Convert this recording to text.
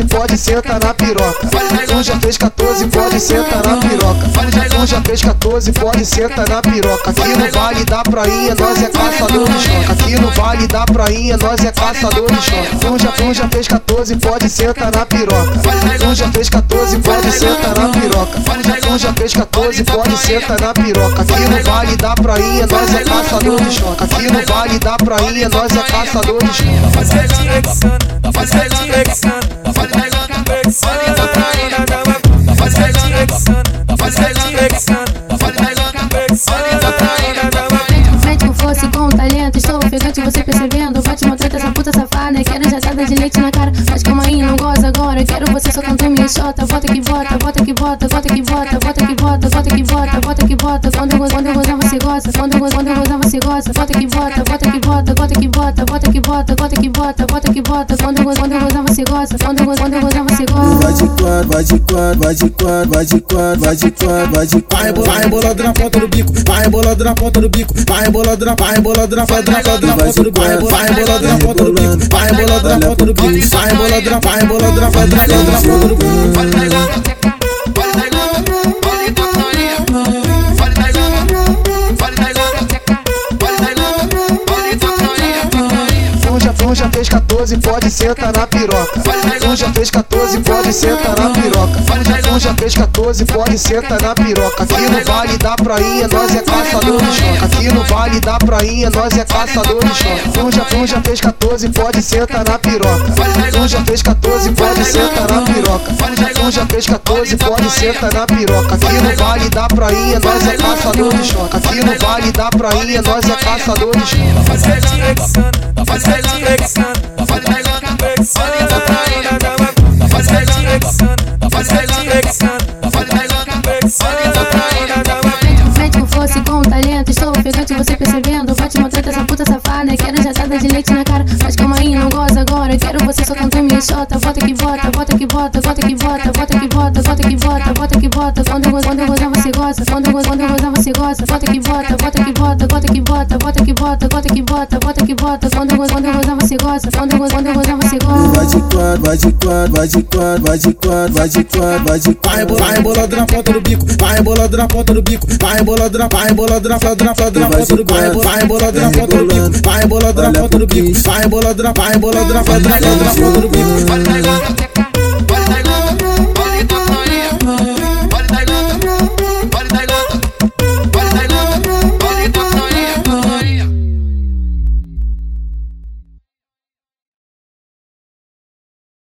14, pode sentar na piroca. Tu já fez 14, pode sentar na piroca. Tu já fez 14, pode sentar na piroca. Aqui no vale da prainha, nós é caçador de choca. Aqui no vale da prainha, nós é caçador de choca. Tu já fez 14, pode sentar na piroca. Tu já fez 14, pode sentar na piroca. Tu já fez 14, pode sentar na piroca. Aqui no vale da prainha, nós é caçador de choca. Aqui no vale da prainha, nós é caçador de choca. Rapaziadinha exana, rapaziadinha exana, rapaziadinha exana, rapaziadinha exana, rapaziadinha exana, Frente com força e com talento, estou ofegante, você percebendo. De leite na cara. Mas calma aí, não goza agora, quero você só cantar minha xota. Bota que bota, bota que bota, bota que bota, bota que bota, bota que bota, bota que bota. Quando eu gozar você gosta, quando eu gozar você gosta. Bota que bota, bota que bota, bota que bota, que bota, bota que bota, bota que bota. Quando eu go- quando eu gozar você gosta, quando eu go- quando eu gozar você gosta. Vai de quatro, vai de quatro, vai de quatro, vai de quatro, vai de quatro, vai de quatro. Vai rebolando na ponta do bico, vai rebolando na ponta do bico, vai rebolando na, vai rebolando na ponta, na ponta, na ponta do bico, vai rebolando, na ponta do bico, vai rebolando na ponta do bico, vai rebolando na, vai rebolando na ponta, na ponta do bico. Fez 14, pode sentar na piroca. Tu já fez 14, pode sentar na piroca. Tu já fez 14, pode sentar na piroca. Aqui no vale da prainha, nós é caçador de choca. Aqui no vale da prainha, nós é caçador de choca. Tu já, fez 14, pode sentar na piroca. Tu já fez 14, pode sentar na piroca. Tu já fez 14, pode sentar na piroca. Aqui no vale da prainha, nós é caçador de choca. Aqui no vale da prainha, nós é caçador de choca. Jatada de leite na cara. Mas calma aí, não goza agora, quero você só cantar minha xota. Bota que bota, bota que bota, bota que bota, bota que bota, bota que bota, bota que bota. Quando eu, go- quando você gosta, quando eu, go- quando você gosta. Bota que bota, bota que bota, bota que bota, bota que bota, bota que bota, bota que bota. Quando eu, go- quando você gosta, quando eu, go- quando você Vai gosta. de quatro, vai de quatro, vai de quatro, vai de quatro, vai de quatro, vai de quatro. Vai vai rebolando na ponta do bico, vai rebolando na ponta do bico, vai rebolando na, vai rebolando na, na, na, na ponta do bico, vai vai rebolando na ponta do bico, vai rebolando na ponta do bico, vai rebolando na, vai rebolando na, na, na, na ponta do bico.